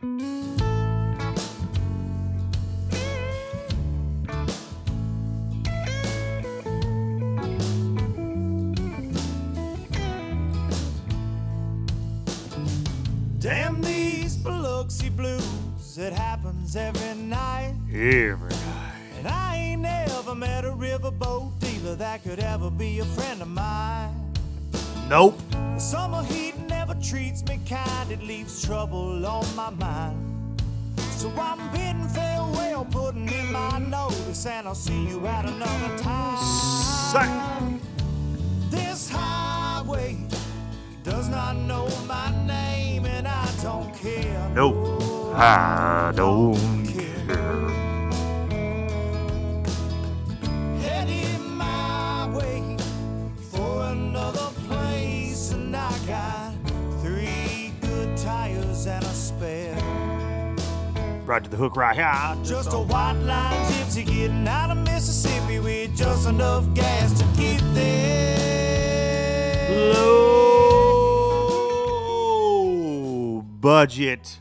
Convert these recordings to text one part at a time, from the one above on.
Damn these Biloxi blues, it happens every night. Every night. And I ain't never met a riverboat dealer that could ever be a friend of mine. Nope. The summer heat never treats me kind, it leaves trouble on my mind. So I'm bidding farewell, putting in my notice, and I'll see you at another time. This highway does not know my name, and I don't care. Nope. I don't Right to the hook right here. Just a white line gypsy getting out of Mississippi with just enough gas to get there. Low budget.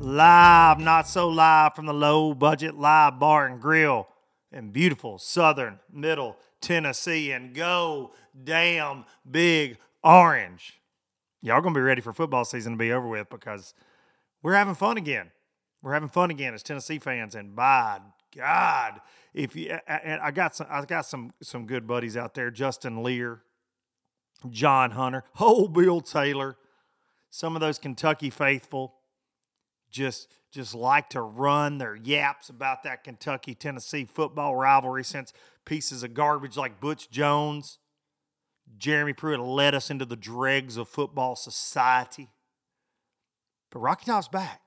Live, not so live from the low budget live bar and grill in beautiful southern middle Tennessee. And go damn big orange. Y'all gonna be ready for football season to be over with because we're having fun again. We're having fun again as Tennessee fans. And by God, if you and I got some I got some some good buddies out there. Justin Lear, John Hunter, oh Bill Taylor, some of those Kentucky faithful just just like to run their yaps about that Kentucky Tennessee football rivalry since pieces of garbage like Butch Jones, Jeremy Pruitt led us into the dregs of football society. But Rocky Top's back.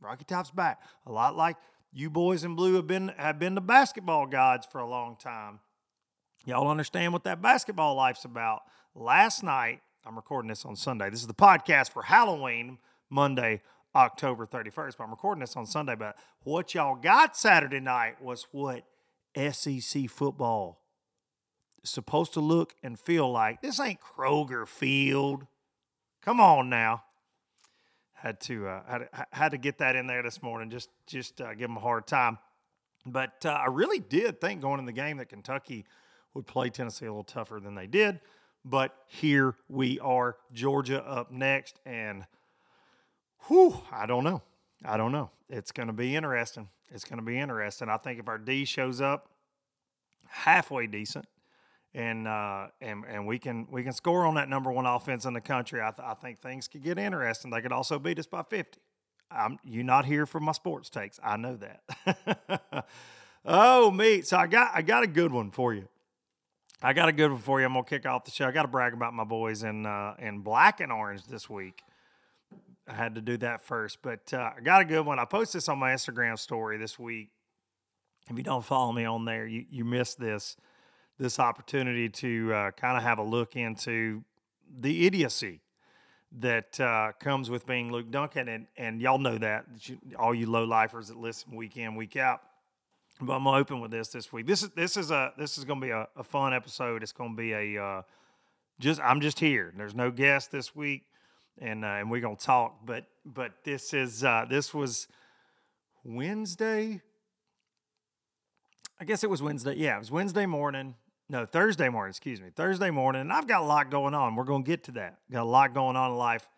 Rocky Top's back. A lot like you boys in blue have been have been the basketball gods for a long time. Y'all understand what that basketball life's about. Last night, I'm recording this on Sunday. This is the podcast for Halloween, Monday, October 31st. But I'm recording this on Sunday. But what y'all got Saturday night was what SEC football is supposed to look and feel like. This ain't Kroger Field. Come on now. Had to uh, had, had to get that in there this morning. Just just uh, give them a hard time. But uh, I really did think going in the game that Kentucky would play Tennessee a little tougher than they did. But here we are, Georgia up next, and whew, I don't know. I don't know. It's going to be interesting. It's going to be interesting. I think if our D shows up halfway decent, and uh, and and we can we can score on that number one offense in the country, I, th- I think things could get interesting. They could also beat us by fifty. I'm you not here for my sports takes. I know that. oh me, so I got I got a good one for you. I got a good one for you. I'm gonna kick off the show. I got to brag about my boys in uh, in black and orange this week. I had to do that first, but uh, I got a good one. I posted this on my Instagram story this week. If you don't follow me on there, you you missed this this opportunity to uh, kind of have a look into the idiocy that uh, comes with being Luke Dunkin, and and y'all know that all you low lifers that listen week in week out. But I'm gonna open with this this week. This is this is a this is gonna be a, a fun episode. It's gonna be a uh, just I'm just here. There's no guest this week, and uh, and we're gonna talk. But but this is uh, this was Wednesday. I guess it was Wednesday. Yeah, it was Wednesday morning. No, Thursday morning. Excuse me, Thursday morning. And I've got a lot going on. We're gonna get to that. Got a lot going on in life.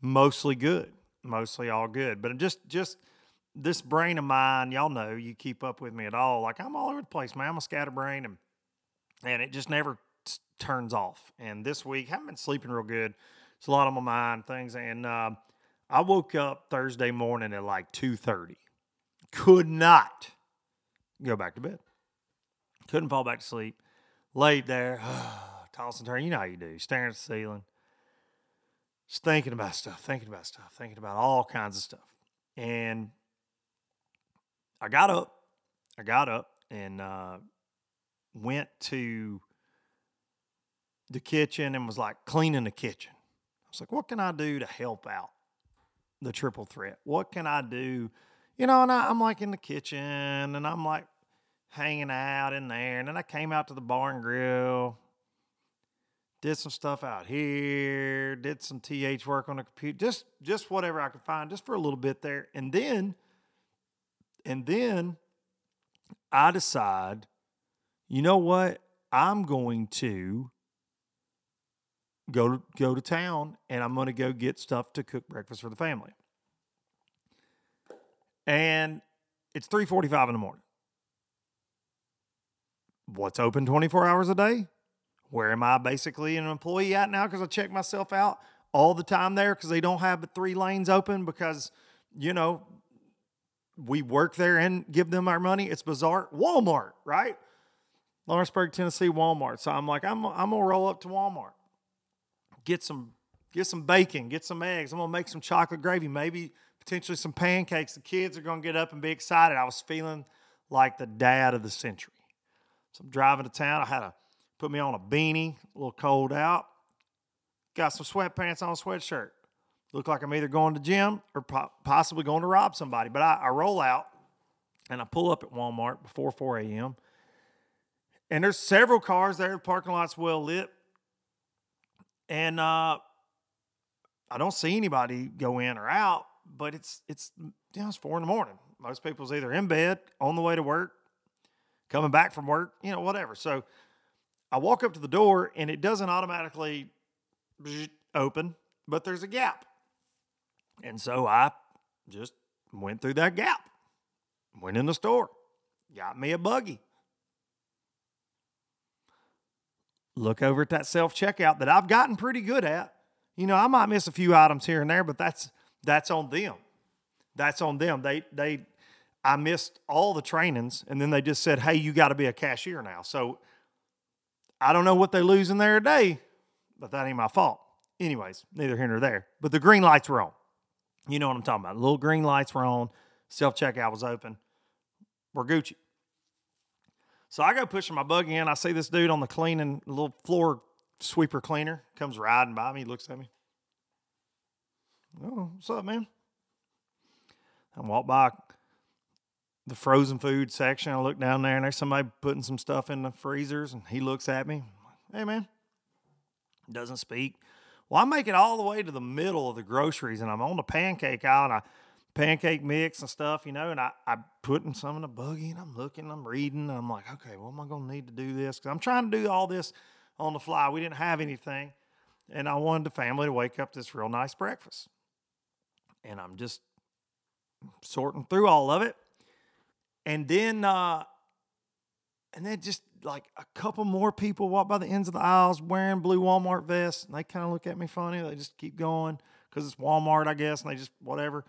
Mostly good. mostly all good. But I'm just just this brain of mine, y'all know, you keep up with me at all. Like I'm all over the place, man. I'm a scatterbrain, and and it just never t- turns off. And this week, I haven't been sleeping real good. It's a lot on my mind, things. And uh, I woke up Thursday morning at like two thirty. Could not go back to bed. Couldn't fall back to sleep. Laid there, toss and turn. You know how you do, staring at the ceiling just thinking about stuff, thinking about stuff, thinking about all kinds of stuff. And I got up, I got up and uh, went to the kitchen and was like cleaning the kitchen. I was like, what can I do to help out the triple threat? What can I do? You know, and I, I'm like in the kitchen and I'm like hanging out in there. And then I came out to the barn grill, did some stuff out here, did some TH work on the computer, just just whatever I could find, just for a little bit there. And then, and then I decide, you know what? I'm going to go to go to town and I'm gonna go get stuff to cook breakfast for the family. And it's 3:45 in the morning. What's open 24 hours a day? Where am I basically an employee at now? Because I check myself out all the time there because they don't have the three lanes open because, you know, we work there and give them our money. It's bizarre. Walmart, right? Lawrenceburg, Tennessee, Walmart. So I'm like, I'm, I'm gonna roll up to Walmart, get some get some bacon, get some eggs. I'm gonna make some chocolate gravy, maybe potentially some pancakes. The kids are gonna get up and be excited. I was feeling like the dad of the century. So I'm driving to town. I had to put me on a beanie, a little cold out. Got some sweatpants on, sweatshirt. Look like I'm either going to gym or po- possibly going to rob somebody. But I, I roll out and I pull up at Walmart before 4 a.m. And there's several cars there. The parking lot's well lit. And uh, I don't see anybody go in or out, but it's it's you know, it's four in the morning. Most people's either in bed, on the way to work, coming back from work, you know, whatever. So I walk up to the door and it doesn't automatically open, but there's a gap. And so I just went through that gap, went in the store, got me a buggy. Look over at that self checkout that I've gotten pretty good at. You know, I might miss a few items here and there, but that's that's on them. That's on them. They they I missed all the trainings and then they just said, "Hey, you got to be a cashier now." So I don't know what they lose in there a day, but that ain't my fault. Anyways, neither here nor there. But the green lights were on. You know what I'm talking about. Little green lights were on. Self checkout was open. We're Gucci. So I go pushing my buggy in. I see this dude on the cleaning, little floor sweeper cleaner, comes riding by me, looks at me. Oh, what's up, man? I walk by the frozen food section. I look down there and there's somebody putting some stuff in the freezers and he looks at me. Hey, man. Doesn't speak. Well, I make it all the way to the middle of the groceries and I'm on the pancake aisle and I pancake mix and stuff, you know, and I, I putting some in the buggy and I'm looking, I'm reading. I'm like, okay, what am I going to need to do this? Because I'm trying to do all this on the fly. We didn't have anything. And I wanted the family to wake up this real nice breakfast. And I'm just sorting through all of it. And then, uh, and then just like a couple more people walk by the ends of the aisles wearing blue Walmart vests. And they kind of look at me funny. They just keep going because it's Walmart, I guess. And they just, whatever.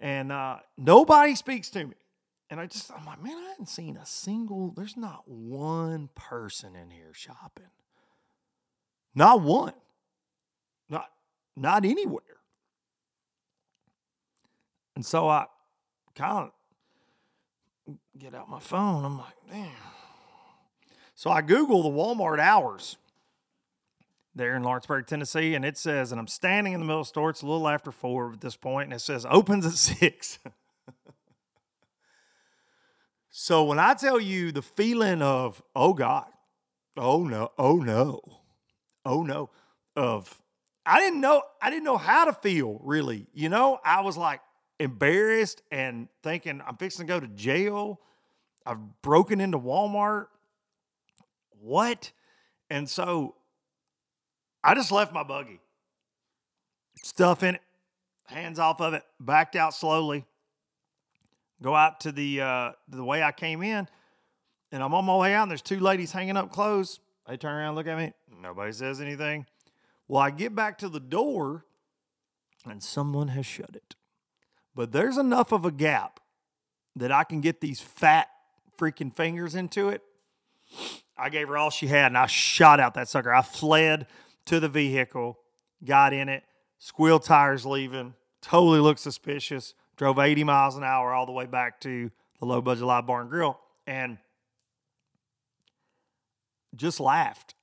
And uh, nobody speaks to me. And I just, I'm like, man, I hadn't seen a single, there's not one person in here shopping. Not one. Not, not anywhere. And so I kind of get out my phone. I'm like, damn. So I Google the Walmart hours there in Lawrenceburg, Tennessee, and it says, and I'm standing in the middle of the store. It's a little after four at this point, and it says opens at six. so when I tell you the feeling of, oh God, oh no, oh no, oh no, of I didn't know, I didn't know how to feel really. You know, I was like embarrassed and thinking I'm fixing to go to jail. I've broken into Walmart. What? And so I just left my buggy. Stuff in it. hands off of it, backed out slowly, go out to the uh, the way I came in, and I'm on my way out, and there's two ladies hanging up clothes. They turn around, look at me. Nobody says anything. Well, I get back to the door, and someone has shut it. But there's enough of a gap that I can get these fat freaking fingers into it. I gave her all she had, and I shot out that sucker. I fled to the vehicle, got in it, squeal tires leaving, totally looked suspicious, drove 80 miles an hour all the way back to the low budget live bar and grill, and just laughed.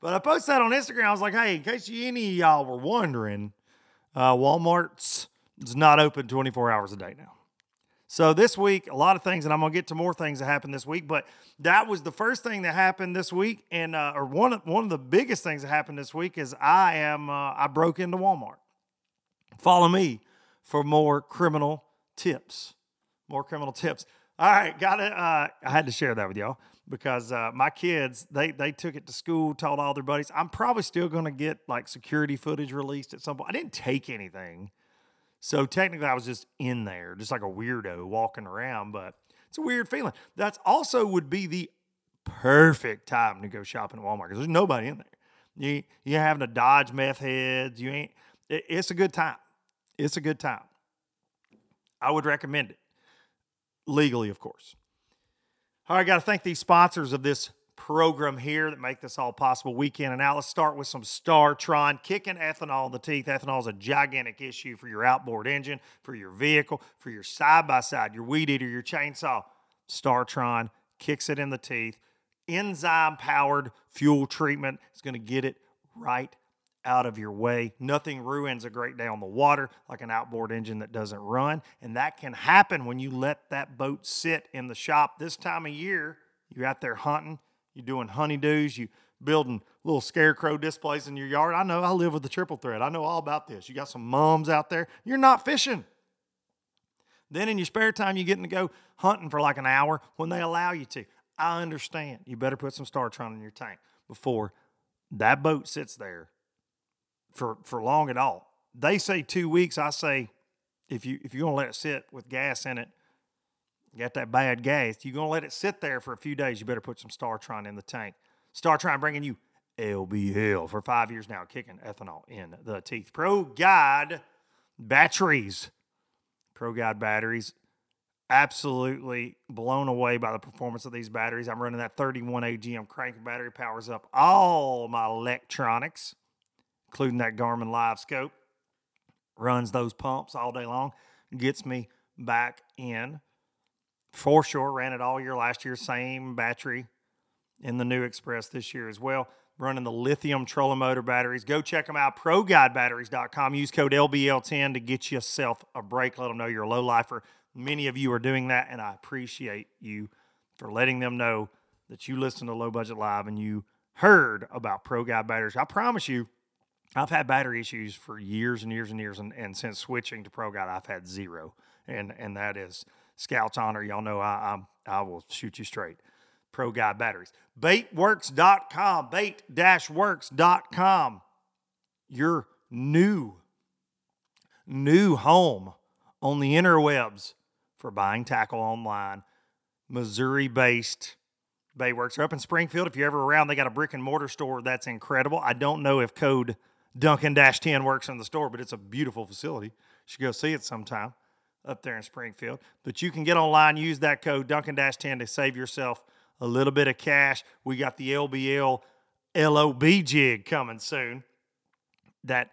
but I posted that on Instagram. I was like, hey, in case any of y'all were wondering, uh, Walmart's is not open 24 hours a day now. So this week, a lot of things, and I'm gonna get to more things that happened this week. But that was the first thing that happened this week, and uh, or one of, one of the biggest things that happened this week is I am uh, I broke into Walmart. Follow me for more criminal tips. More criminal tips. All right, got it. Uh, I had to share that with y'all because uh, my kids they they took it to school, told all their buddies. I'm probably still gonna get like security footage released at some point. I didn't take anything. So technically, I was just in there, just like a weirdo walking around, but it's a weird feeling. That's also would be the perfect time to go shopping at Walmart because there's nobody in there. You you having to dodge meth heads. You ain't. It, it's a good time. It's a good time. I would recommend it legally, of course. All right, I got to thank these sponsors of this program here that make this all possible week in and out. Let's start with some StarTron, kicking ethanol in the teeth. Ethanol is a gigantic issue for your outboard engine, for your vehicle, for your side by side, your weed eater, your chainsaw. StarTron kicks it in the teeth. Enzyme powered fuel treatment is going to get it right out of your way. Nothing ruins a great day on the water like an outboard engine that doesn't run. And that can happen when you let that boat sit in the shop this time of year. You're out there hunting, you're doing honeydews, you building little scarecrow displays in your yard. I know I live with the triple thread. I know all about this. You got some mums out there. You're not fishing. Then in your spare time, you're getting to go hunting for like an hour when they allow you to. I understand. You better put some StarTron in your tank before that boat sits there for for long at all. They say two weeks. I say if you if you're gonna let it sit with gas in it, got that bad gas. You're gonna let it sit there for a few days. You better put some StarTron in the tank. StarTron bringing you LBL for five years now, kicking ethanol in the teeth. Pro Guide batteries. Pro Guide batteries. Absolutely blown away by the performance of these batteries. I'm running that 31 AGM crank battery, powers up all my electronics including that Garmin LiveScope. Runs those pumps all day long, gets me back in. For sure, ran it all year last year, same battery in the new Express this year as well. Running the lithium trolling motor batteries. Go check them out, ProGuideBatteries.com. Use code LBL10 to get yourself a break. Let them know you're a low lifer. Many of you are doing that, and I appreciate you for letting them know that you listen to Low Budget Live and you heard about Pro Guide batteries. I promise you, I've had battery issues for years and years and years, and, and since switching to Pro Guide, I've had zero, and and that is Scout's honor. Y'all know I I, I will shoot you straight. Pro Guide batteries. Baitworks.com, bait-works.com. Your new, new home on the interwebs for buying tackle online. Missouri-based Baitworks. They're up in Springfield. If you're ever around, they got a brick and mortar store that's incredible. I don't know if code – Duncan Dash 10 works in the store, but it's a beautiful facility. You should go see it sometime up there in Springfield. But you can get online, use that code Duncan Dash 10 to save yourself a little bit of cash. We got the LBL LOB jig coming soon. That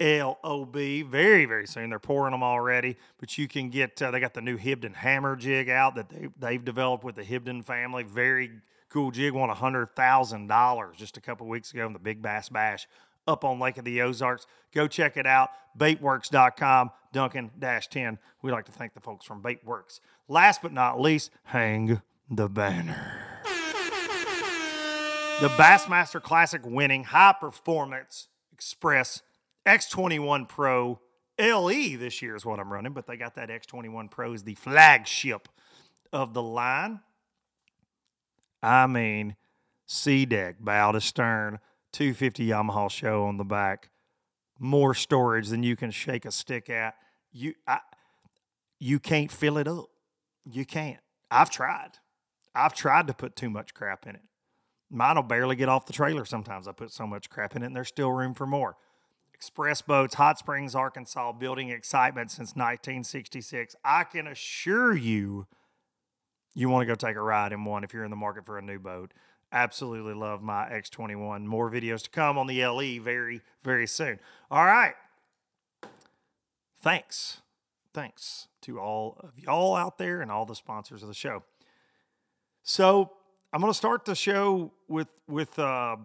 LOB very, very soon. They're pouring them already, but you can get, uh, they got the new Hibdon Hammer jig out that they, they've developed with the Hibdon family. Very cool jig, won $100,000 just a couple weeks ago in the Big Bass Bash up on Lake of the Ozarks. Go check it out. Baitworks.com, Duncan 10. We like to thank the folks from Baitworks. Last but not least, hang the banner. The Bassmaster Classic winning high performance express X21 Pro LE this year is what I'm running, but they got that X21 Pro as the flagship of the line. I mean, C deck, bow to stern, 250 Yamaha show on the back, more storage than you can shake a stick at. You I, you can't fill it up. You can't. I've tried. I've tried to put too much crap in it. Mine will barely get off the trailer sometimes. I put so much crap in it, and there's still room for more. Express Boats, Hot Springs, Arkansas, building excitement since 1966. I can assure you, you want to go take a ride in one if you're in the market for a new boat. Absolutely love my X21. More videos to come on the LE very, very soon. All right. Thanks. Thanks to all of y'all out there and all the sponsors of the show. So I'm going to start the show with with uh,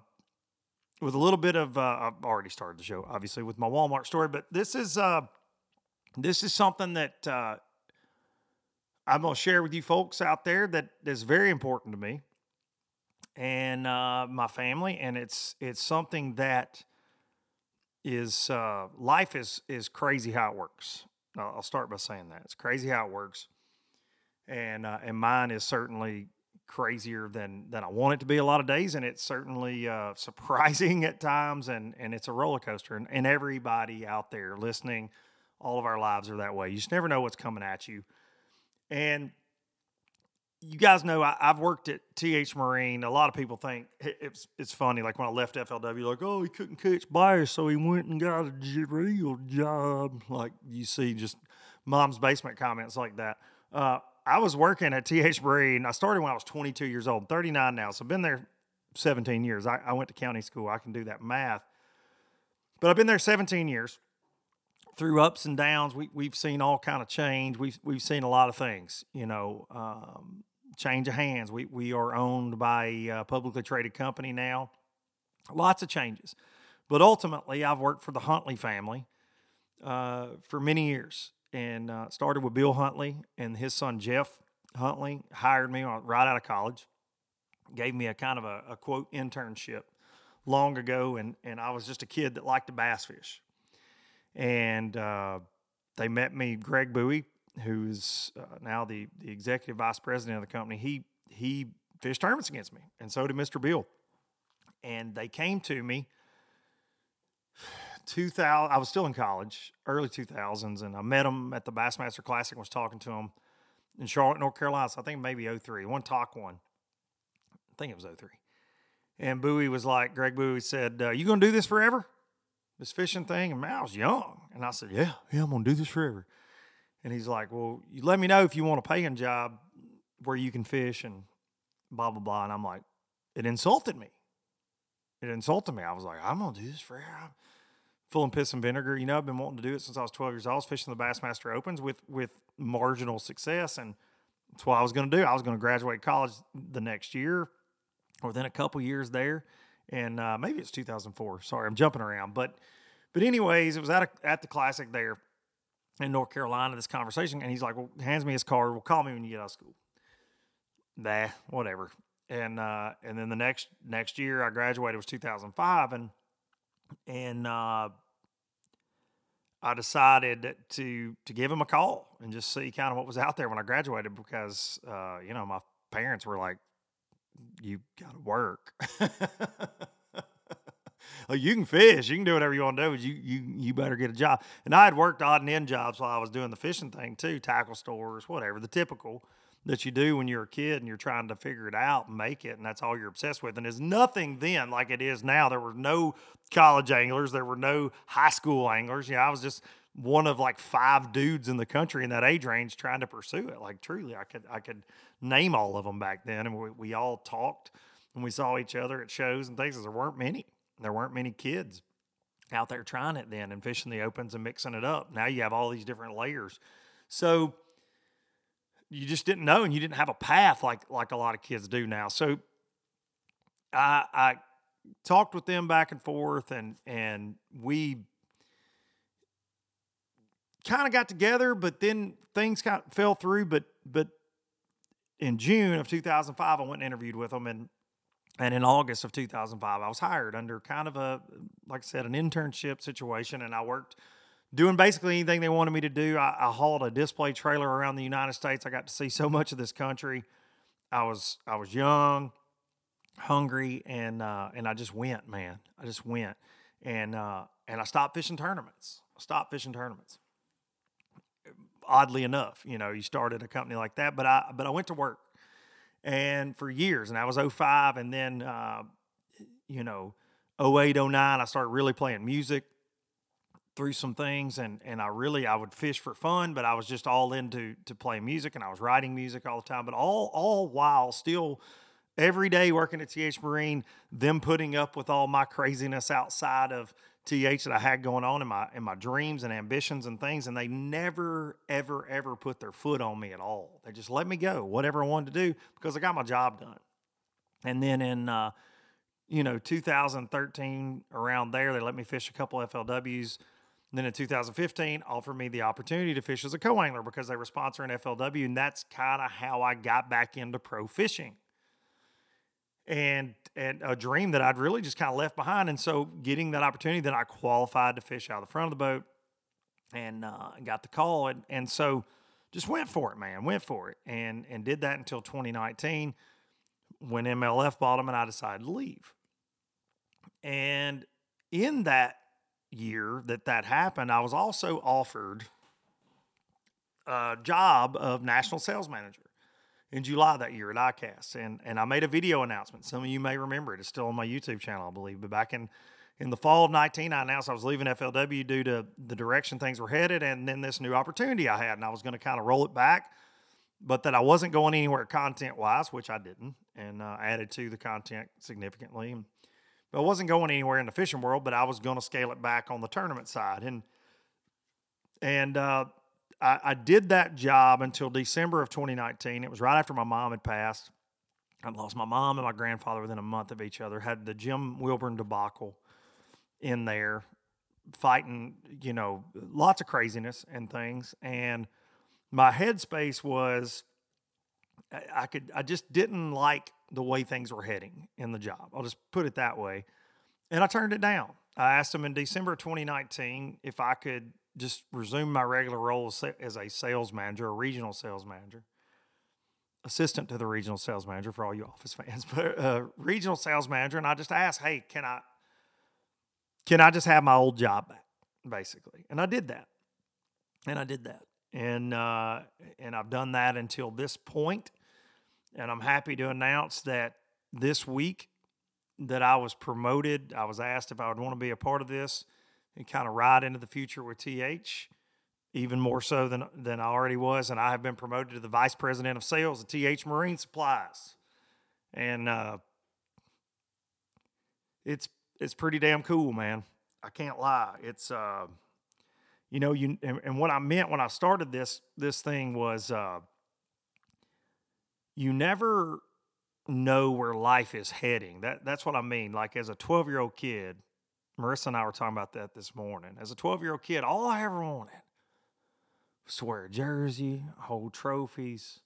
with a little bit of. Uh, I've already started the show, obviously, with my Walmart story, but this is uh, this is something that uh, I'm going to share with you folks out there that is very important to me and uh, my family, and it's it's something that is uh, life is is crazy how it works. I'll start by saying that it's crazy how it works, and uh, and mine is certainly crazier than than I want it to be a lot of days, and it's certainly uh, surprising at times, and and it's a roller coaster. And, and everybody out there listening, all of our lives are that way. You just never know what's coming at you, and you guys know I, have worked at TH Marine. A lot of people think it's it's funny. Like when I left FLW, like, oh, he couldn't catch bass, so he went and got a real job. Like you see, just mom's basement comments like that. Uh, I was working at TH Marine. I started when I was 22 years old, 39 now, so I've been there 17 years. I, I went to county school. I can do that math, but I've been there 17 years through ups and downs, we, we've seen all kind of change. We've, we've seen a lot of things, you know, um, change of hands. We, we are owned by a publicly traded company now. Lots of changes. But ultimately, I've worked for the Huntley family uh, for many years and uh, started with Bill Huntley and his son Jeff Huntley hired me right out of college, gave me a kind of a, a quote internship long ago. And, and I was just a kid that liked to bass fish. And uh, they met me, Greg Bowie, who's uh, now the the executive vice president of the company, he he fished tournaments against me, and so did Mr. Bill. And they came to me. 2000, I was still in college, early 2000s, and I met him at the Bassmaster Classic. Was talking to him in Charlotte, North Carolina. So I think maybe 03, one talk one. I think it was 03. And Bowie was like, Greg Bowie said, uh, "You gonna do this forever? This fishing thing?" And I was young, and I said, "Yeah, yeah, I'm gonna do this forever." And he's like, Well, you let me know if you want a paying job where you can fish and blah, blah, blah. And I'm like, It insulted me. It insulted me. I was like, I'm going to do this forever. I'm full and piss and vinegar. You know, I've been wanting to do it since I was 12 years old. I was fishing the Bassmaster Opens with, with marginal success. And that's what I was going to do. I was going to graduate college the next year or then a couple years there. And uh, maybe it's 2004. Sorry, I'm jumping around. But, but anyways, it was at, a, at the Classic there in North Carolina this conversation, and he's like, "Well, hands me his card. Well, call me when you get out of school." Nah, whatever. And uh, and then the next next year I graduated was 2005, and and uh, I decided to to give him a call and just see kind of what was out there when I graduated because uh, you know my parents were like, "You got to work." like you can fish, you can do whatever you want to do, but you you you better get a job. And I had worked odd and end jobs while I was doing the fishing thing too, tackle stores, whatever, the typical that you do when you're a kid and you're trying to figure it out and make it, and that's all you're obsessed with. And there's nothing then like it is now. There were no college anglers, there were no high school anglers. You know, I was just one of like five dudes in the country in that age range trying to pursue it. Like truly, I could I could name all of them back then, and we, we all talked and we saw each other at shows and things. There weren't many. There weren't many kids out there trying it then and fishing the opens and mixing it up. Now you have all these different layers. So you just didn't know and you didn't have a path like like a lot of kids do now. So I I talked with them back and forth and and we kind of got together, but then things kind of fell through. But but in June of 2005, I went and interviewed with them, and and in August of 2005, I was hired under kind of a, like I said, an internship situation. And I worked doing basically anything they wanted me to do. I, I, hauled a display trailer around the United States. I got to see so much of this country. I was, I was young, hungry, and, uh, and I just went, man. I just went. And, uh, and I stopped fishing tournaments. I stopped fishing tournaments. Oddly enough, you know, you started a company like that, but I but I went to work, and for years, and I was 05, and then uh, you know, 08, 09, I started really playing music through some things and and I really I would fish for fun, but I was just all into to play music and I was writing music all the time, but all all while still every day working at TH Marine, them putting up with all my craziness outside of TH that I had going on in my in my dreams and ambitions and things, and they never ever ever put their foot on me at all. They just let me go, whatever I wanted to do, because I got my job done. And then in uh, you know 2013 around there, they let me fish a couple FLWs and then in 2015, offered me the opportunity to fish as a co-angler because they were sponsoring FLW, and that's kind of how I got back into pro fishing. And and a dream that I'd really just kind of left behind. And so getting that opportunity, then I qualified to fish out of the front of the boat and uh, got the call. And and so just went for it, man. Went for it. And and did that until 2019 when MLF bought them and I decided to leave. And in that year that that happened, I was also offered a job of national sales manager in July that year at ICAST. And, and I made a video announcement. Some of you may remember it. It's still on my YouTube channel, I believe. But back in, in the fall of 19, I announced I was leaving FLW due to the direction things were headed and then this new opportunity I had. And I was going to kind of roll it back, but that I wasn't going anywhere content wise, which I didn't, and uh, added to the content significantly. But I wasn't going anywhere in the fishing world, but I was going to scale it back on the tournament side. And and uh, I, I, did that job until December of 2019. It was right after my mom had passed. I lost my mom and my grandfather within a month of each other. Had the Jim Wilburn debacle in there, fighting, you know, lots of craziness and things. And my headspace was, I could, I just didn't like the way things were heading in the job. I'll just put it that way. And I turned it down. I asked him in December of 2019 if I could just resume my regular role as a sales manager, a regional sales manager, assistant to the regional sales manager for all you office fans, but uh, regional sales manager. And I just asked, hey, can I, can I just have my old job back, basically? And I did that. And I did that. And, uh, and I've done that until this point and I'm happy to announce that this week that I was promoted. I was asked if I would want to be a part of this and kind of ride into the future with TH, even more so than than I already was. And I have been promoted to the vice president of sales at TH Marine Supplies, and uh, it's it's pretty damn cool, man. I can't lie. It's uh, you know you and, and, what I meant when I started this this thing was. Uh, you never know where life is heading. That that's what I mean. Like as a 12 year old kid, Marissa and I were talking about that this morning. As a 12 year old kid, all I ever wanted was to wear a jersey, hold trophies.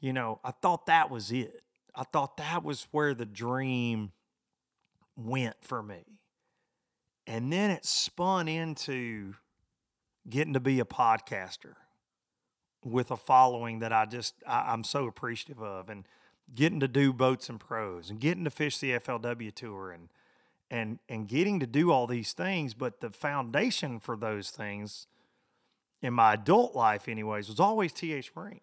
You know, I thought that was it. I thought that was where the dream went for me. And then it spun into getting to be a podcaster with a following that I just I, am so appreciative of, and getting to do boats and pros, and getting to fish the FLW tour, and and and getting to do all these things. But the foundation for those things in my adult life, anyways, was always TH Marine,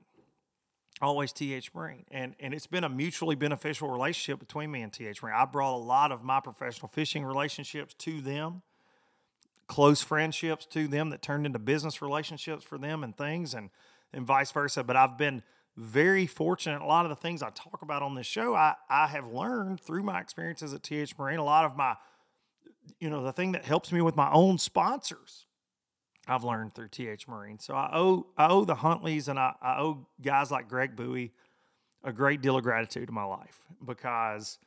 always TH Marine, and and it's been a mutually beneficial relationship between me and TH Marine. I brought a lot of my professional fishing relationships to them close friendships to them that turned into business relationships for them and things and and vice versa. But I've been very fortunate. A lot of the things I talk about on this show, I, I have learned through my experiences at TH Marine. A lot of my, you know, the thing that helps me with my own sponsors, I've learned through TH Marine. So I owe I owe the Huntleys and I, I owe guys like Greg Bowie a great deal of gratitude in my life because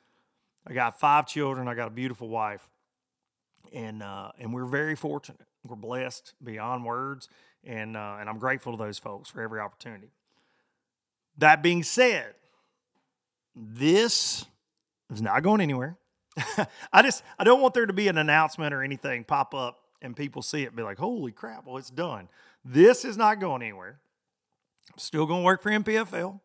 I got five children, I got a beautiful wife, and uh, and we're very fortunate. We're blessed beyond words and uh, and I'm grateful to those folks for every opportunity. That being said, this is not going anywhere. I just I don't want there to be an announcement or anything pop up and people see it be like, "Holy crap! Well, it's done." This is not going anywhere. I'm still going to work for NPFL.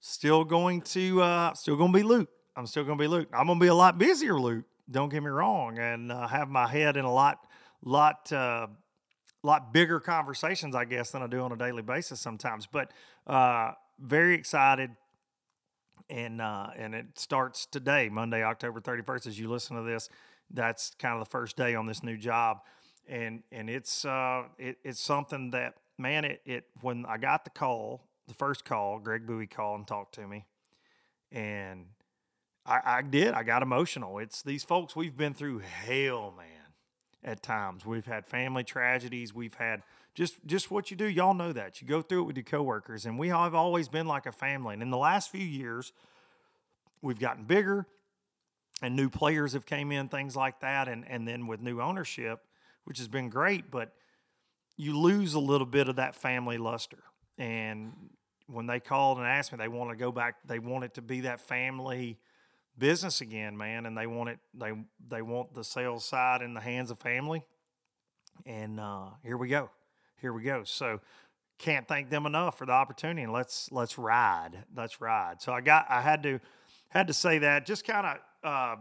Still going to uh, still to be Luke. I'm still going to be Luke. I'm going to be a lot busier Luke Don't get me wrong, and uh, have my head in a lot, lot, uh, lot bigger conversations, I guess, than I do on a daily basis sometimes. But uh, very excited, and uh, and it starts today, Monday, October thirty first. As you listen to this, that's kind of the first day on this new job, and and it's uh, it, it's something that man, it it when I got the call, the first call, Greg Bowie called and talked to me, and I, I did. I got emotional. It's these folks. We've been through hell, man. At times, we've had family tragedies. We've had just just what you do. Y'all know that you go through it with your coworkers, and we have always been like a family. And in the last few years, we've gotten bigger, and new players have came in, things like that, and and then with new ownership, which has been great. But you lose a little bit of that family luster. And when they called and asked me, they want to go back. They want it to be that family business again, man, and they want it. They they want the sales side in the hands of family. And uh, here we go, here we go. So can't thank them enough for the opportunity. And let's let's ride, let's ride. So I got I had to had to say that just kind of uh,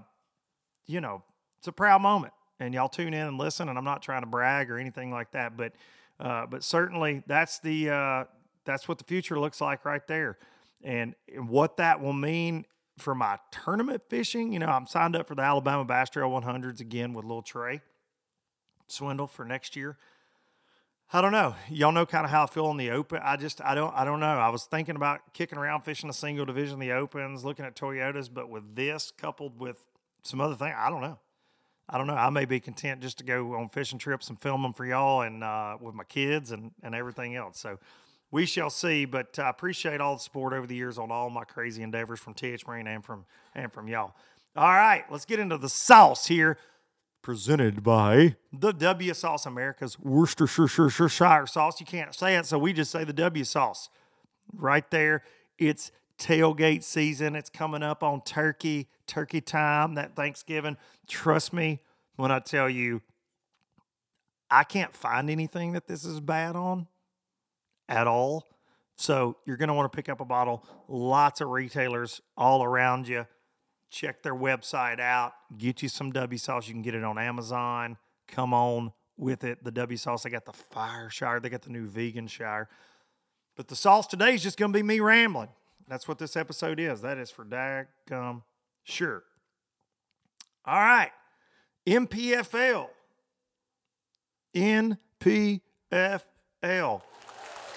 you know it's a proud moment. And y'all tune in and listen. And I'm not trying to brag or anything like that, but uh, but certainly that's the uh, that's what the future looks like right there. And what that will mean for my tournament fishing, you know, I'm signed up for the Alabama Bass Trail 100s again with little Trey Swindle for next year. I don't know. Y'all know kind of how I feel in the open. I just I don't I don't know. I was thinking about kicking around fishing a single division, the opens, looking at Toyotas, but with this coupled with some other thing, I don't know. I don't know. I may be content just to go on fishing trips and film them for y'all and uh, with my kids and and everything else. So we shall see. But I appreciate all the support over the years on all my crazy endeavors from TH Marine and from and from y'all. All right, let's get into the sauce here. Presented by the W Sauce, America's Worcestershire sauce. You can't say it, so we just say the W sauce. Right there. It's tailgate season. It's coming up on turkey, turkey time, that Thanksgiving. Trust me when I tell you, I can't find anything that this is bad on at all. So you're going to want to pick up a bottle. Lots of retailers all around you. Check their website out. Get you some W sauce. You can get it on Amazon. Come on with it. The W sauce. They got the Fire Shire. They got the new Vegan Shire. But the sauce today is just going to be me rambling. That's what this episode is. That is for daggum sure. All right. MPFL. NPFL.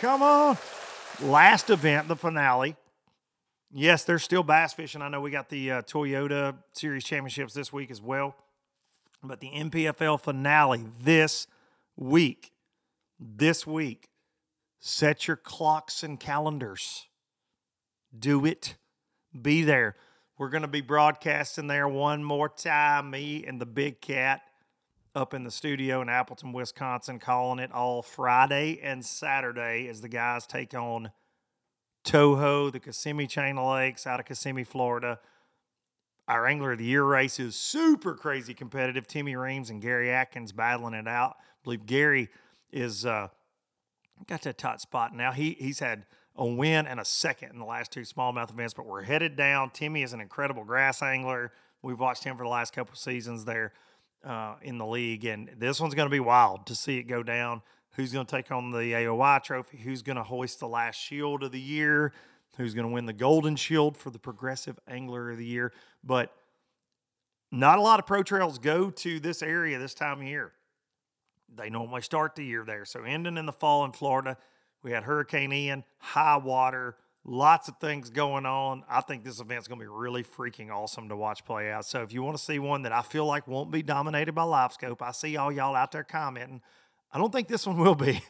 Come on. Last event, the finale. Yes, there's still bass fishing. I know we got the uh, Toyota Series Championships this week as well. But the NPFL finale this week, this week, set your clocks and calendars. Do it. Be there. We're going to be broadcasting there one more time. Me and the big cat up in the studio in Appleton, Wisconsin, calling it all Friday and Saturday as the guys take on Toho, the Kissimmee Chain of Lakes out of Kissimmee, Florida. Our Angler of the Year race is super crazy competitive. Timmy Reams and Gary Atkins battling it out. I believe Gary is uh, got that top spot now. He he's had a win and a second in the last two smallmouth events, but we're headed down. Timmy is an incredible grass angler. We've watched him for the last couple seasons there uh, in the league, and this one's going to be wild to see it go down. Who's going to take on the AOY trophy? Who's going to hoist the last shield of the year? Who's going to win the Golden Shield for the Progressive Angler of the Year? But not a lot of pro trails go to this area this time of year. They normally start the year there. So ending in the fall in Florida, we had Hurricane Ian, high water, lots of things going on. I think this event's going to be really freaking awesome to watch play out. So if you want to see one that I feel like won't be dominated by LiveScope, I see all y'all out there commenting. I don't think this one will be.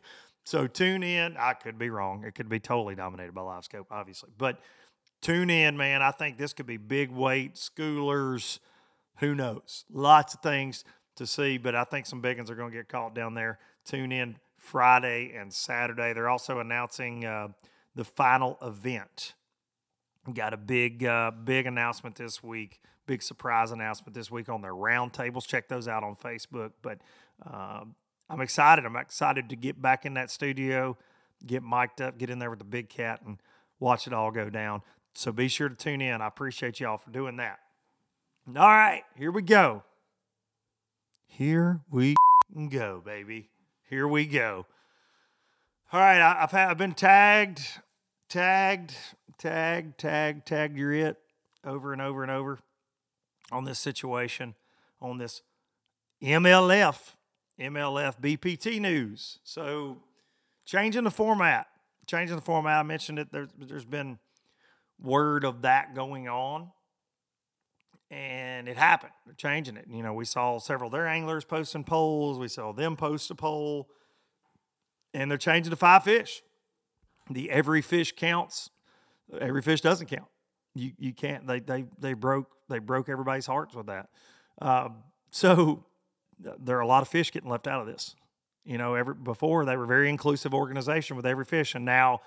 So tune in. I could be wrong. It could be totally dominated by LiveScope, obviously. But tune in, man. I think this could be big weight, schoolers, who knows? Lots of things to see, but I think some big ones are going to get caught down there. Tune in Friday and Saturday. They're also announcing uh, the final event. Got a big, uh, big announcement this week. Big surprise announcement this week on their roundtables. Check those out on Facebook. But uh, I'm excited. I'm excited to get back in that studio, get mic'd up, get in there with the big cat, and watch it all go down. So be sure to tune in. I appreciate y'all for doing that. All right, here we go. Here we go, baby. Here we go. All right, I, have had, I've been tagged, tagged, tagged, tagged, tagged. You're it over and over and over on this situation, on this MLF, MLF BPT news. So changing the format, changing the format. I mentioned it. There's there's been word of that going on and it happened. They're changing it. You know, we saw several their anglers posting polls. We saw them post a poll, and they're changing to five fish. The every fish counts. Every fish doesn't count. You you can't. They they they broke they broke everybody's hearts with that. Um, so there are a lot of fish getting left out of this. You know, every before they were very inclusive organization with every fish, and now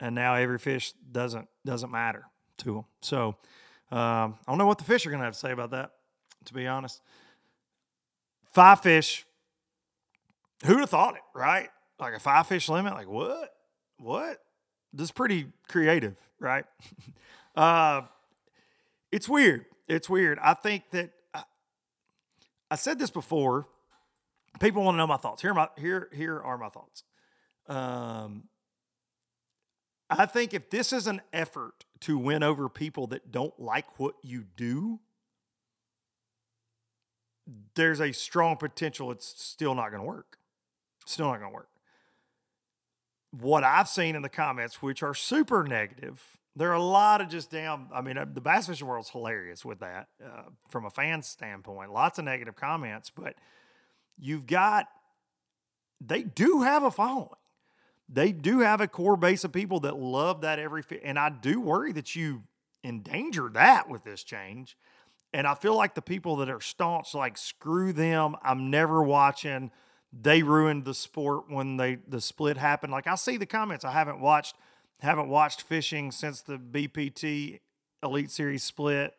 and now every fish doesn't doesn't matter to them. So um, I don't know what the fish are going to have to say about that, to be honest. Five fish. Who'd have thought it, right? Like a five fish limit? Like what? What? This is pretty creative, right? uh, it's weird. It's weird. I think that I, said this before. People want to know my thoughts. Here, are my here here are my thoughts. Um, I think if this is an effort to win over people that don't like what you do, there's a strong potential it's still not going to work. Still not going to work. What I've seen in the comments, which are super negative, there are a lot of just damn. I mean, uh, the bass fishing world's hilarious with that uh, from a fan standpoint. Lots of negative comments, but you've got, they do have a following they do have a core base of people that love that every. And I do worry that you endanger that with this change. And I feel like the people that are staunch, like screw them, I'm never watching. They ruined the sport when they the split happened. Like I see the comments. I haven't watched haven't watched fishing since the BPT Elite Series split.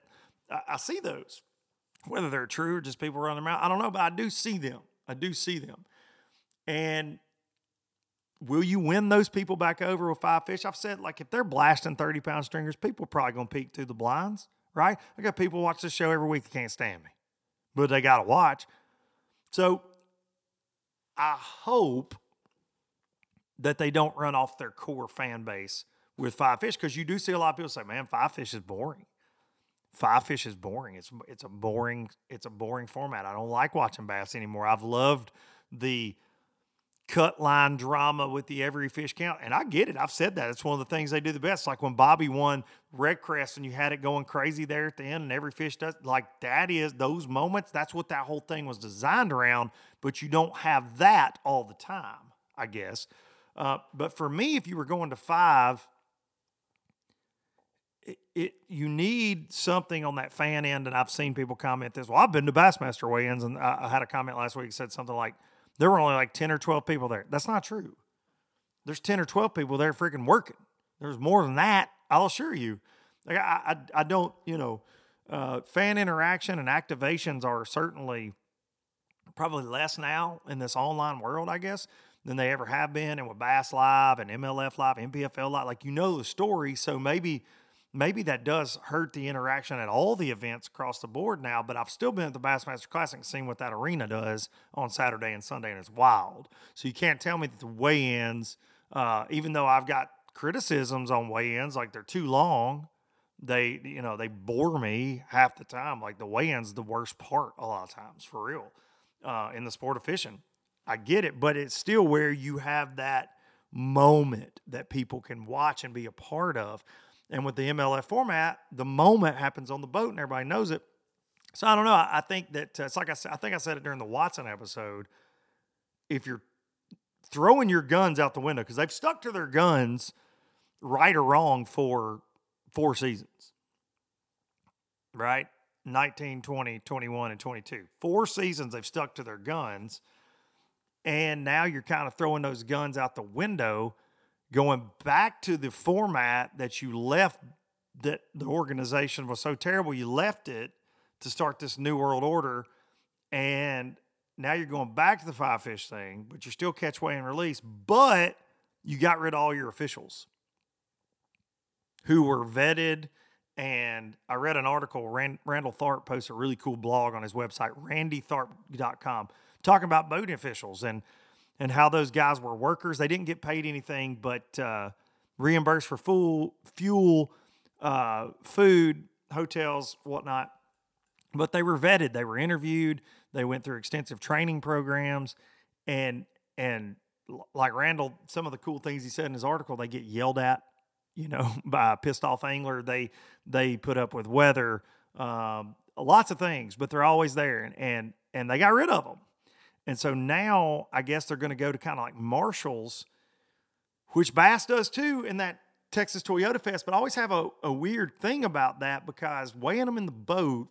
I, I see those. Whether they're true or just people running around, I don't know, but I do see them. I do see them. And will you win those people back over with five fish? I've said, like, if they're blasting 30 pound stringers, people are probably going to peek through the blinds, right? I got people watch this show every week that can't stand me, but they got to watch. So I hope that they don't run off their core fan base with five fish because you do see a lot of people say, man, five fish is boring. Five fish is boring. It's it's a boring it's a boring format. I don't like watching bass anymore. I've loved the cut line drama with the every fish count. And I get it. I've said that. It's one of the things they do the best. Like when Bobby won Red Crest and you had it going crazy there at the end and every fish does like that is those moments. That's what that whole thing was designed around. But you don't have that all the time, I guess. Uh, but for me, if you were going to five, it, it, you need something on that fan end, and I've seen people comment this. Well, I've been to Bassmaster weigh-ins, and I, I had a comment last week said something like, there were only like 10 or 12 people there. That's not true. There's 10 or 12 people there freaking working. There's more than that, I'll assure you. Like I, I, I don't, you know, uh, fan interaction and activations are certainly probably less now in this online world, I guess, than they ever have been. And with Bass Live and MLF Live, NPFL Live, like you know the story. So maybe maybe that does hurt the interaction at all the events across the board now, but I've still been at the Bassmaster Classic and seen what that arena does on Saturday and Sunday, and it's wild. So you can't tell me that the weigh ins, uh, even though I've got criticisms on weigh ins, like they're too long. They, you know, they bore me half the time. Like the weigh-ins, the worst part a lot of times, for real, uh, in the sport of fishing. I get it, but it's still where you have that moment that people can watch and be a part of. And with the MLF format, the moment happens on the boat and everybody knows it. So I don't know. I think that uh, it's like I said, I think I said it during the Watson episode. If you're throwing your guns out the window, because they've stuck to their guns right or wrong for four seasons, right? 19, 20, 21, and 22. Four seasons they've stuck to their guns. And now you're kind of throwing those guns out the window going back to the format that you left that the organization was so terrible you left it to start this new world order and now you're going back to the five fish thing but you're still catch weigh and release but you got rid of all your officials who were vetted and I read an article. Rand, Randall Tharp posted a really cool blog on his website, randytharp.com, talking about boating officials and and how those guys were workers. They didn't get paid anything, but uh, reimbursed for full fuel, uh, food, hotels, whatnot. But they were vetted. They were interviewed. They went through extensive training programs, and and like Randall, some of the cool things he said in his article, they get yelled at, you know, by a pissed off angler. They they put up with weather, um, lots of things, but they're always there, and and and they got rid of them. And so now I guess they're going to go to kind of like Marshalls, which Bass does too in that Texas Toyota Fest. But I always have a, a weird thing about that because weighing them in the boat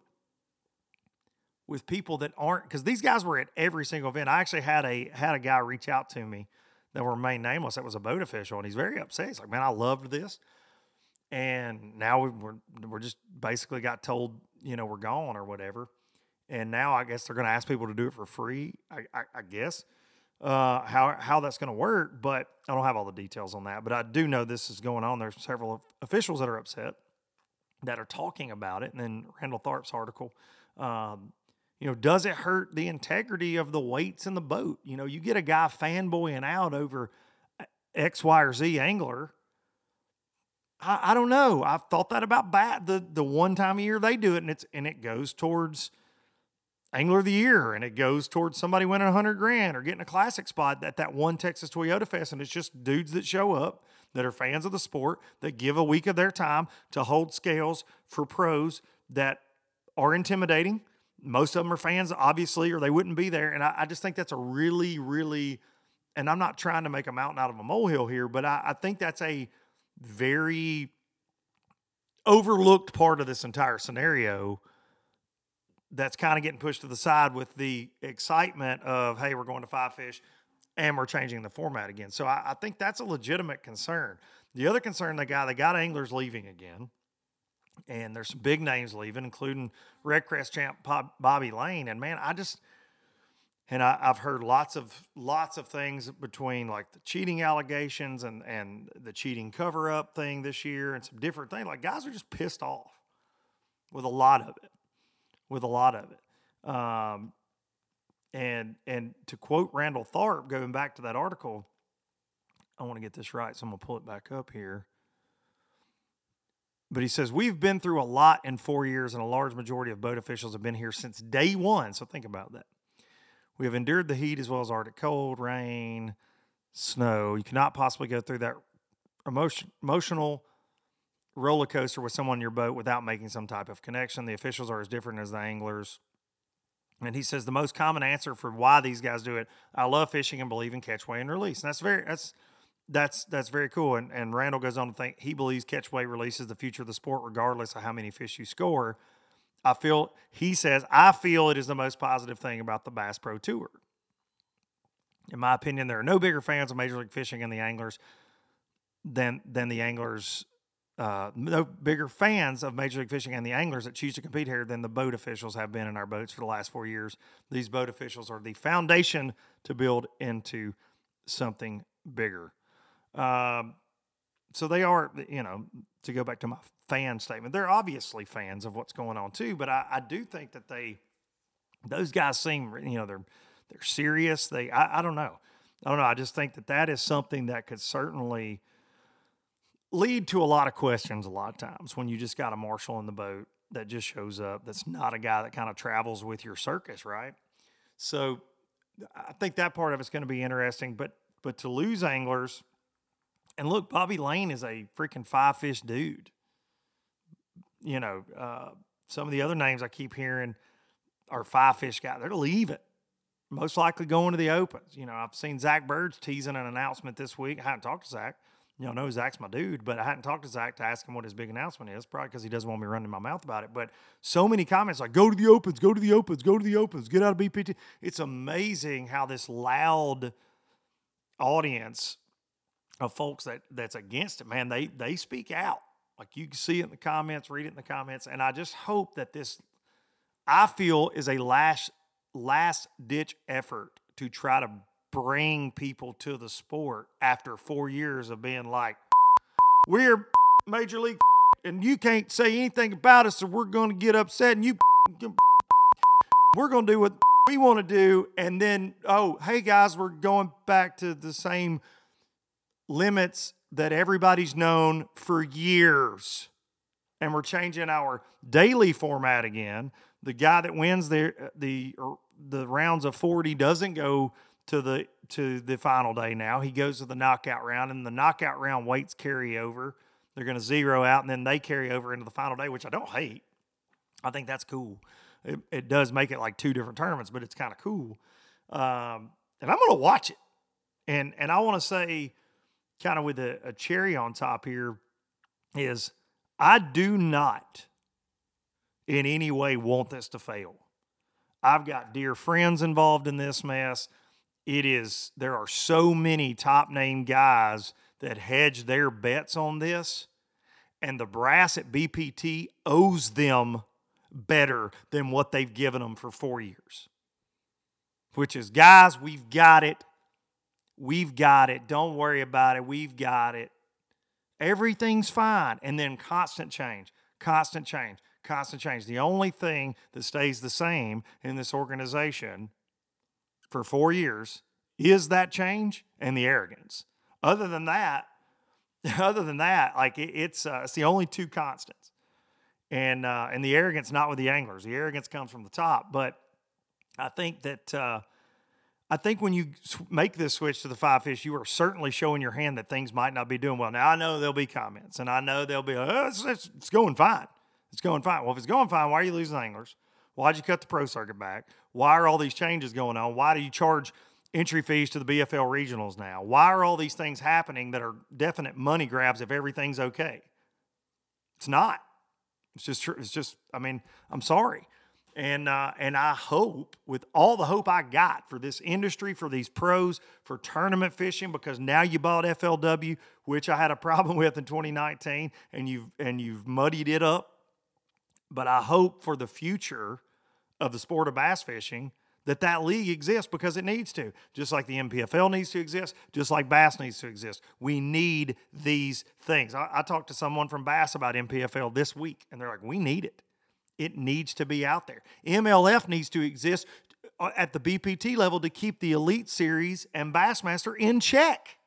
with people that aren't because these guys were at every single event. I actually had a had a guy reach out to me that were remain nameless. That was a boat official, and he's very upset. He's like, "Man, I loved this." And now we're we're just basically got told, you know, we're gone or whatever. And now I guess they're going to ask people to do it for free. I, I, I guess uh, how how that's going to work, but I don't have all the details on that. But I do know this is going on. There's several officials that are upset that are talking about it. And then Randall Tharp's article, um, you know, does it hurt the integrity of the weights in the boat? You know, you get a guy fanboying out over X, Y, or Z angler. I, I don't know. I've thought that about bat the the one time a year they do it, and it's and it goes towards angler of the year, and it goes towards somebody winning a hundred grand or getting a classic spot at that one Texas Toyota Fest, and it's just dudes that show up that are fans of the sport that give a week of their time to hold scales for pros that are intimidating. Most of them are fans, obviously, or they wouldn't be there. And I, I just think that's a really, really, and I'm not trying to make a mountain out of a molehill here, but I, I think that's a very overlooked part of this entire scenario that's kind of getting pushed to the side with the excitement of, hey, we're going to five fish and we're changing the format again. So I, I think that's a legitimate concern. The other concern they got, they got anglers leaving again. And there's some big names leaving, including Red Crest champ Bobby Lane. And man, I just, and I, have heard lots of lots of things between like the cheating allegations and and the cheating cover up thing this year and some different things. Like guys are just pissed off with a lot of it, with a lot of it. Um, and and to quote Randall Tharp, going back to that article, I want to get this right, so I'm gonna pull it back up here. But he says, We've been through a lot in four years, and a large majority of boat officials have been here since day one. So think about that. We have endured the heat as well as Arctic cold, rain, snow. You cannot possibly go through that emotion, emotional roller coaster with someone in your boat without making some type of connection. The officials are as different as the anglers. And he says the most common answer for why these guys do it, I love fishing and believe in catch, weigh, and release. And that's very that's that's that's very cool. And and Randall goes on to think he believes catch, weigh, release is the future of the sport, regardless of how many fish you score. I feel he says I feel it is the most positive thing about the Bass Pro Tour. In my opinion, there are no bigger fans of Major League Fishing and the anglers than than the anglers. Uh, no bigger fans of Major League Fishing and the anglers that choose to compete here than the boat officials have been in our boats for the last four years. These boat officials are the foundation to build into something bigger. Um, so they are, you know, to go back to my fan statement, they're obviously fans of what's going on too. But I, I do think that they, those guys seem, you know, they're they're serious. They, I, I don't know, I don't know. I just think that that is something that could certainly lead to a lot of questions. A lot of times when you just got a marshal in the boat that just shows up, that's not a guy that kind of travels with your circus, right? So I think that part of it's going to be interesting. But but to lose anglers and look, Bobby Lane is a freaking five fish dude. You know, uh, some of the other names I keep hearing are five fish guys. They're leaving. Most likely going to the opens. You know, I've seen Zach Birge teasing an announcement this week. I haven't talked to Zach. You know, know Zach's my dude, but I hadn't talked to Zach to ask him what his big announcement is, probably because he doesn't want me running my mouth about it. But so many comments like, go to the opens, go to the opens, go to the opens, get out of BPT. It's amazing how this loud audience of folks that that's against it, man, they they speak out. Like you can see it in the comments, read it in the comments, and I just hope that this, I feel, is a last last ditch effort to try to bring people to the sport after four years of being like, we're major league and you can't say anything about us, or we're going to get upset, and you, we're going to do what we want to do, and then oh, hey guys, we're going back to the same limits that everybody's known for years, and we're changing our daily format again. The guy that wins uh, the the the rounds of forty doesn't go to the to the final day now. He goes to the knockout round, and the knockout round weights carry over. They're going to zero out, and then they carry over into the final day, which I don't hate. I think that's cool. It, it does make it like two different tournaments, but it's kind of cool. Um, and I'm going to watch it. And and I want to say, kind of with a, a cherry on top here, is I do not in any way want this to fail. I've got dear friends involved in this mess it is there are so many top name guys that hedge their bets on this and the brass at BPT owes them better than what they've given them for 4 years. Which is guys we've got it. We've got it. Don't worry about it. We've got it. Everything's fine and then constant change constant change constant change. The only thing that stays the same in this organization for four years is that change and the arrogance. Other than that, other than that, like it, it's uh, it's the only two constants, and uh, and the arrogance not with the anglers. The arrogance comes from the top, but I think that uh, I think when you make this switch to the five fish, you are certainly showing your hand that things might not be doing well. Now I know there'll be comments, and I know there'll be oh, it's, it's, it's going fine. It's going fine. Well, if it's going fine, why are you losing anglers? Why'd you cut the pro circuit back? Why are all these changes going on? Why do you charge entry fees to the BFL regionals now? Why are all these things happening that are definite money grabs if everything's okay? It's not. It's just true. It's just, I mean, I'm sorry. And uh, and I hope, with all the hope I got for this industry, for these pros, for tournament fishing, because now you bought FLW, which I had a problem with in 2019, and you've and you've muddied it up. But I hope for the future of the sport of bass fishing that that league exists because it needs to. Just like the NPFL needs to exist, just like Bass needs to exist. We need these things. I, I talked to someone from Bass about NPFL this week, and they're like, we need it. It needs to be out there. MLF needs to exist uh, at the BPT level to keep the Elite Series and Bassmaster in check.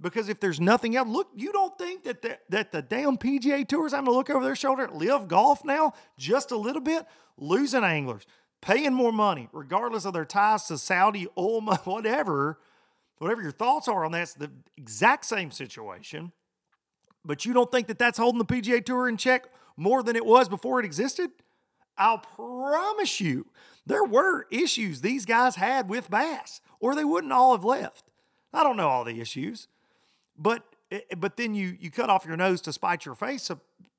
Because if there's nothing else, look, you don't think that the, that the damn PGA Tours having to look over their shoulder at LIV Golf now just a little bit, losing anglers, paying more money, regardless of their ties to Saudi, oil, whatever, whatever your thoughts are on that, it's the exact same situation. But you don't think that that's holding the PGA Tour in check more than it was before it existed? I'll promise you, there were issues these guys had with Bass, or they wouldn't all have left. I don't know all the issues, but eh, but then you you cut off your nose to spite your face,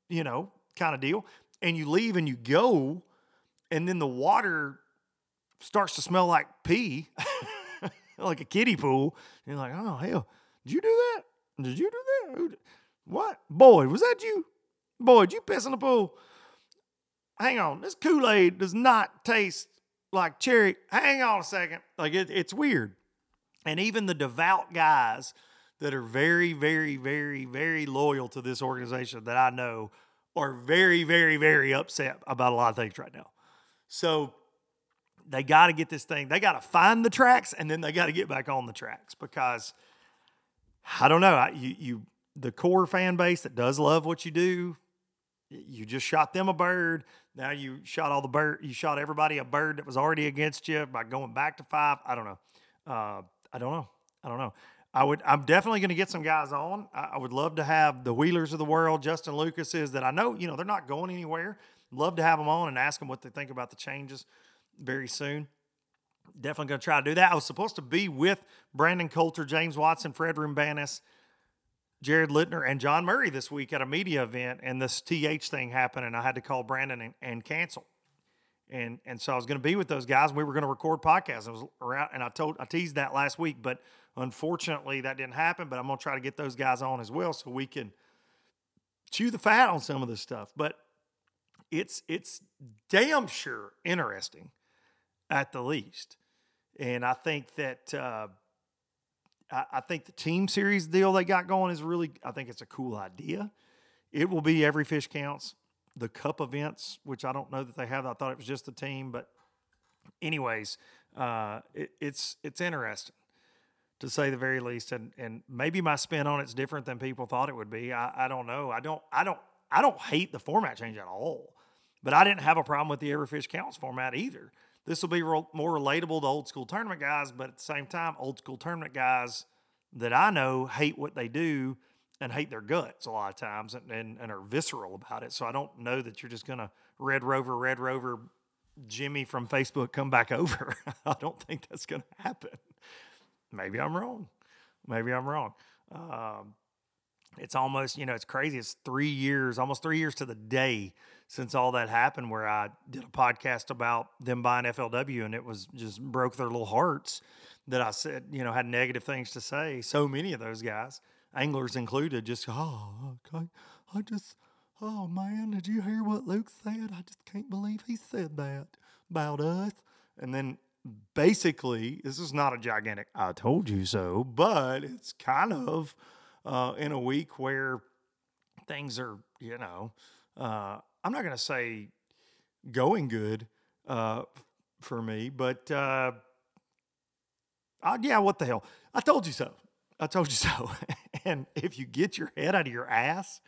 you know, kind of deal, and you leave and you go and then the water starts to smell like pee, like a kiddie pool. And you're like, oh hell, did you do that? Did you do that? What? Boy, was that you? Boy, did you piss in the pool? Hang on, this Kool Aid does not taste like cherry. Hang on a second. Like it, it's weird. And even the devout guys that are very, very, very, very loyal to this organization that I know are very, very, very upset about a lot of things right now. So they got to get this thing, they got to find the tracks and then they got to get back on the tracks because I don't know, you, you, the core fan base that does love what you do, you just shot them a bird. Now you shot all the bird, you shot everybody a bird that was already against you by going back to five. I don't know. Uh, I don't know. I don't know. I would. I'm definitely going to get some guys on. I, I, would love to have the Wheelers of the world, Justin Lucas is that I know. You know they're not going anywhere. Love to have them on and ask them what they think about the changes very soon. Definitely going to try to do that. I was supposed to be with Brandon Coulter, James Watson, Fred Roumbanis, Jared Lintner, and John Murray this week at a media event, and this TH thing happened, and I had to call Brandon and, and cancel. And and so I was going to be with those guys. And we were going to record podcasts. I was around, and I told I teased that last week, but unfortunately that didn't happen. But I'm going to try to get those guys on as well, so we can chew the fat on some of this stuff. But it's it's damn sure interesting at the least. And I think that uh, I, think the team series deal they got going is really I think it's a cool idea. it will be every fish counts. The cup events, which I don't know that they have. I thought it was just the team, but anyways, uh, it, it's it's interesting to say the very least. And and maybe my spin on it's different than people thought it would be. I, I don't know. I don't I don't I don't hate the format change at all. But I didn't have a problem with the every fish counts format either. This will be more relatable to old school tournament guys, but at the same time, old school tournament guys that I know hate what they do and hate their guts a lot of times and, and, and are visceral about it. So I don't know that you're just going to Red Rover, Red Rover, Jimmy from Facebook come back over. I don't think that's going to happen. Maybe I'm wrong. Maybe I'm wrong. Um, it's almost, you know, it's crazy. It's three years, almost three years to the day since all that happened, where I did a podcast about them buying FLW and it was just broke their little hearts that I said, you know, had negative things to say. So many of those guys, anglers included, just, oh, okay. I just, oh man, did you hear what Luke said? I just can't believe he said that about us. And then basically, this is not a gigantic, I told you so, but it's kind of uh, in a week where things are, you know, uh, I'm not going to say going good uh, for me, but uh, I, yeah, what the hell? I told you so. I told you so. and if you get your head out of your ass,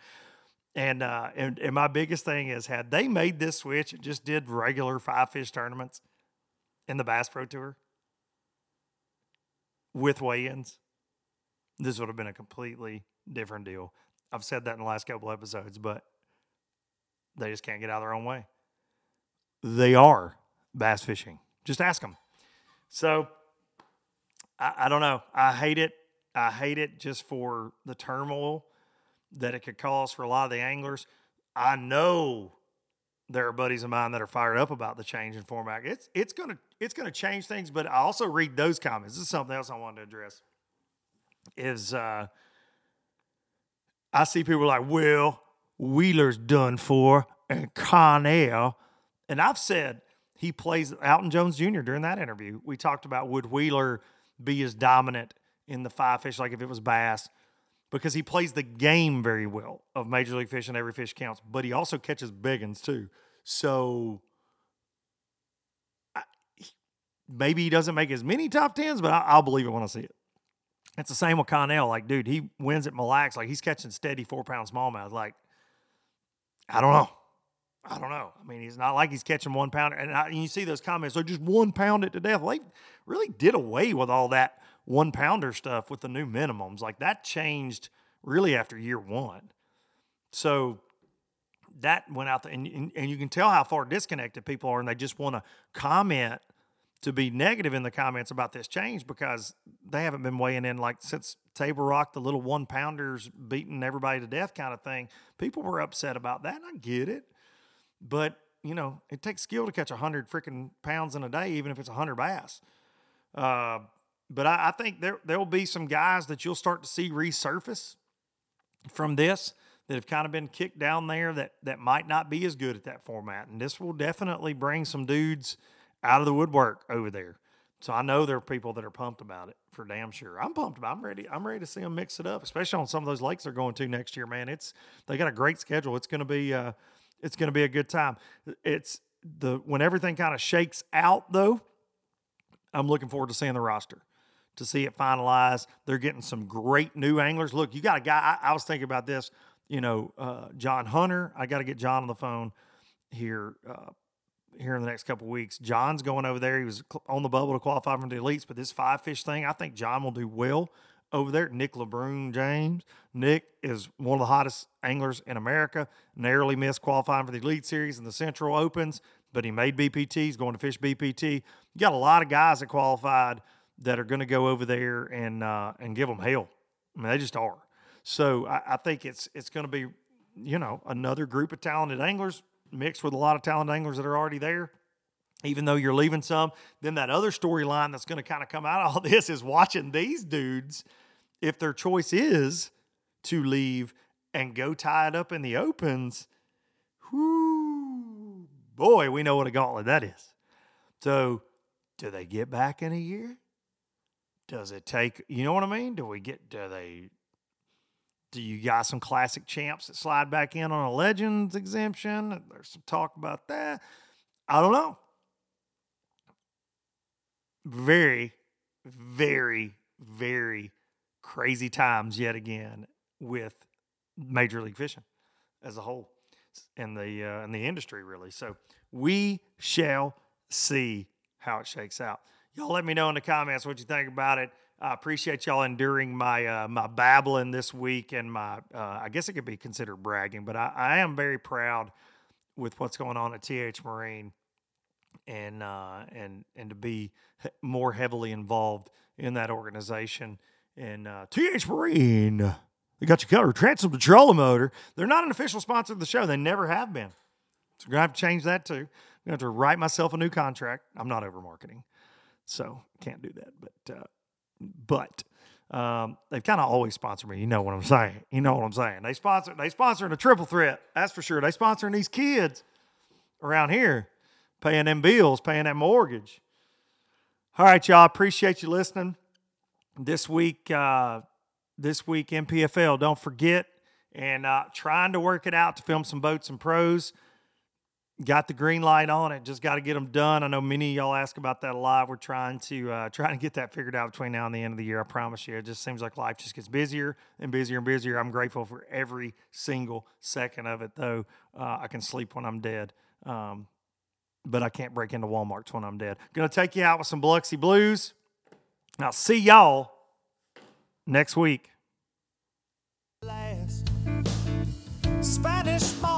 and, uh, and and my biggest thing is, had they made this switch and just did regular five fish tournaments in the Bass Pro Tour with weigh-ins, this would have been a completely different deal. I've said that in the last couple episodes, but they just can't get out of their own way. They are bass fishing. Just ask them. So I, I don't know. I hate it. I hate it just for the turmoil that it could cause for a lot of the anglers. I know there are buddies of mine that are fired up about the change in format. It's it's gonna it's gonna change things, but I also read those comments. This is something else I wanted to address. Is uh I see people like, well, Wheeler's done for and Connell. And I've said he plays Alton Jones Jr. during that interview. We talked about would Wheeler be as dominant in the five fish like if it was bass because he plays the game very well of Major League Fishing. Every fish counts, but he also catches big ones too. So maybe he doesn't make as many top tens, but I, I'll believe it when I see it. It's the same with Connell. Like, dude, he wins at Mille Lacs. Like, he's catching steady four pound smallmouth. Like, I don't know. I don't know. I mean, he's not like he's catching one pounder. And, I, and you see those comments, they're just one pound it to death. They really did away with all that one pounder stuff with the new minimums. Like, that changed really after year one. So that went out there, and, and, and you can tell how far disconnected people are, and they just want to comment to be negative in the comments about this change because they haven't been weighing in like since Table Rock, the little one pounders beating everybody to death kind of thing. People were upset about that. And I get it. But, you know, it takes skill to catch a 100 freaking pounds in a day, even if it's a 100 bass. Uh, but I, I think there there'll be some guys that you'll start to see resurface from this that have kind of been kicked down there that that might not be as good at that format. And this will definitely bring some dudes – out of the woodwork over there. So I know there are people that are pumped about it for damn sure. I'm pumped about. It. I'm ready. I'm ready to see them mix it up, especially on some of those lakes they're going to next year. Man, it's they got a great schedule. It's going to be uh, it's going to be a good time. It's the when everything kind of shakes out though. I'm looking forward to seeing the roster to see it finalized. They're getting some great new anglers. Look, you got a guy. I, I was thinking about this. You know, uh, John Hunter. I got to get John on the phone here uh, here in the next couple weeks. John's going over there. He was on the bubble to qualify for the elites, but this five fish thing, I think John will do well over there. Nick LeBrun James. Nick is one of the hottest anglers in America. Narrowly missed qualifying for the Elite Series and the Central Opens, but he made BPT. He's going to fish BPT. You got a lot of guys that qualified that are going to go over there and uh, and give them hell. I mean, they just are. So I, I think it's it's going to be, you know, another group of talented anglers mixed with a lot of talented anglers that are already there even though you're leaving some. Then that other storyline that's going to kind of come out of all this is watching these dudes, if their choice is to leave and go tie it up in the opens, whoo, boy, we know what a gauntlet that is. So, do they get back in a year? Does it take, you know what I mean? Do we get, do they, Do you got some classic champs that slide back in on a Legends exemption? There's some talk about that. I don't know. Very, very, very crazy times yet again with Major League Fishing as a whole in the uh, in the industry, really. So we shall see how it shakes out. Y'all let me know in the comments what you think about it. I appreciate y'all enduring my uh, my babbling this week and my uh, I guess it could be considered bragging, but I, I am very proud with what's going on at TH Marine and uh, and and to be more heavily involved in that organization. And uh, TH Marine, they got you covered. Transom trolling motor. They're not an official sponsor of the show. They never have been. So I'm gonna have to change that too. I'm gonna have to write myself a new contract. I'm not over marketing, so can't do that. But uh, but um, they've kind of always sponsored me. You know what I'm saying? You know what I'm saying? They sponsor they sponsoring a triple threat. That's for sure. They sponsoring these kids around here, paying them bills, paying that mortgage. All right, y'all. Appreciate you listening this week. Uh, this week NPFL. Don't forget and uh, trying to work it out to film some boats and pros got the green light on it. Just got to get them done. I know many of y'all ask about that a lot. We're trying to uh, trying to get that figured out between now and the end of the year. I promise you. It just seems like life just gets busier and busier and busier. I'm grateful for every single second of it, though. Uh, I can sleep when I'm dead. Um, but I can't break into Walmart's when I'm dead. Gonna take you out with some Biloxi Blues. I'll see y'all next week.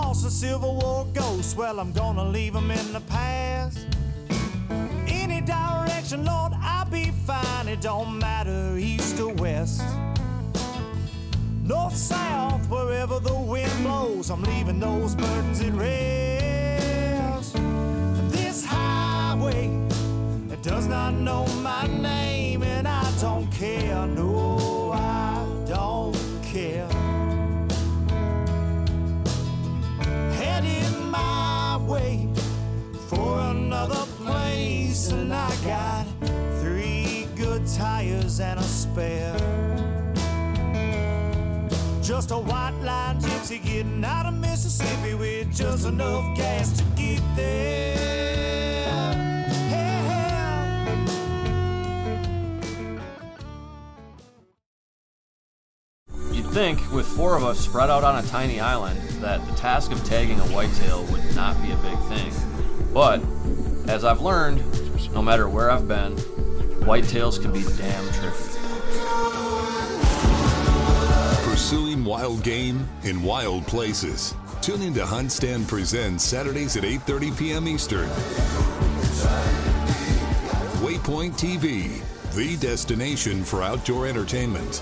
Moss and Civil War ghosts, well, I'm gonna leave them in the past. Any direction, Lord, I'll be fine. It don't matter, east or west. North, south, wherever the wind blows, I'm leaving those burdens at rest. This highway, it does not know my name, got three good tires and a spare. Just a white line gypsy getting out of Mississippi with just enough gas to get there. You'd think, with four of us spread out on a tiny island, that the task of tagging a whitetail would not be a big thing. But, as I've learned, no matter where I've been, whitetails can be damn tricky. Pursuing wild game in wild places. Tune in to Hunt Stand Presents Saturdays at 8:30 p.m. Eastern. Waypoint TV, the destination for outdoor entertainment.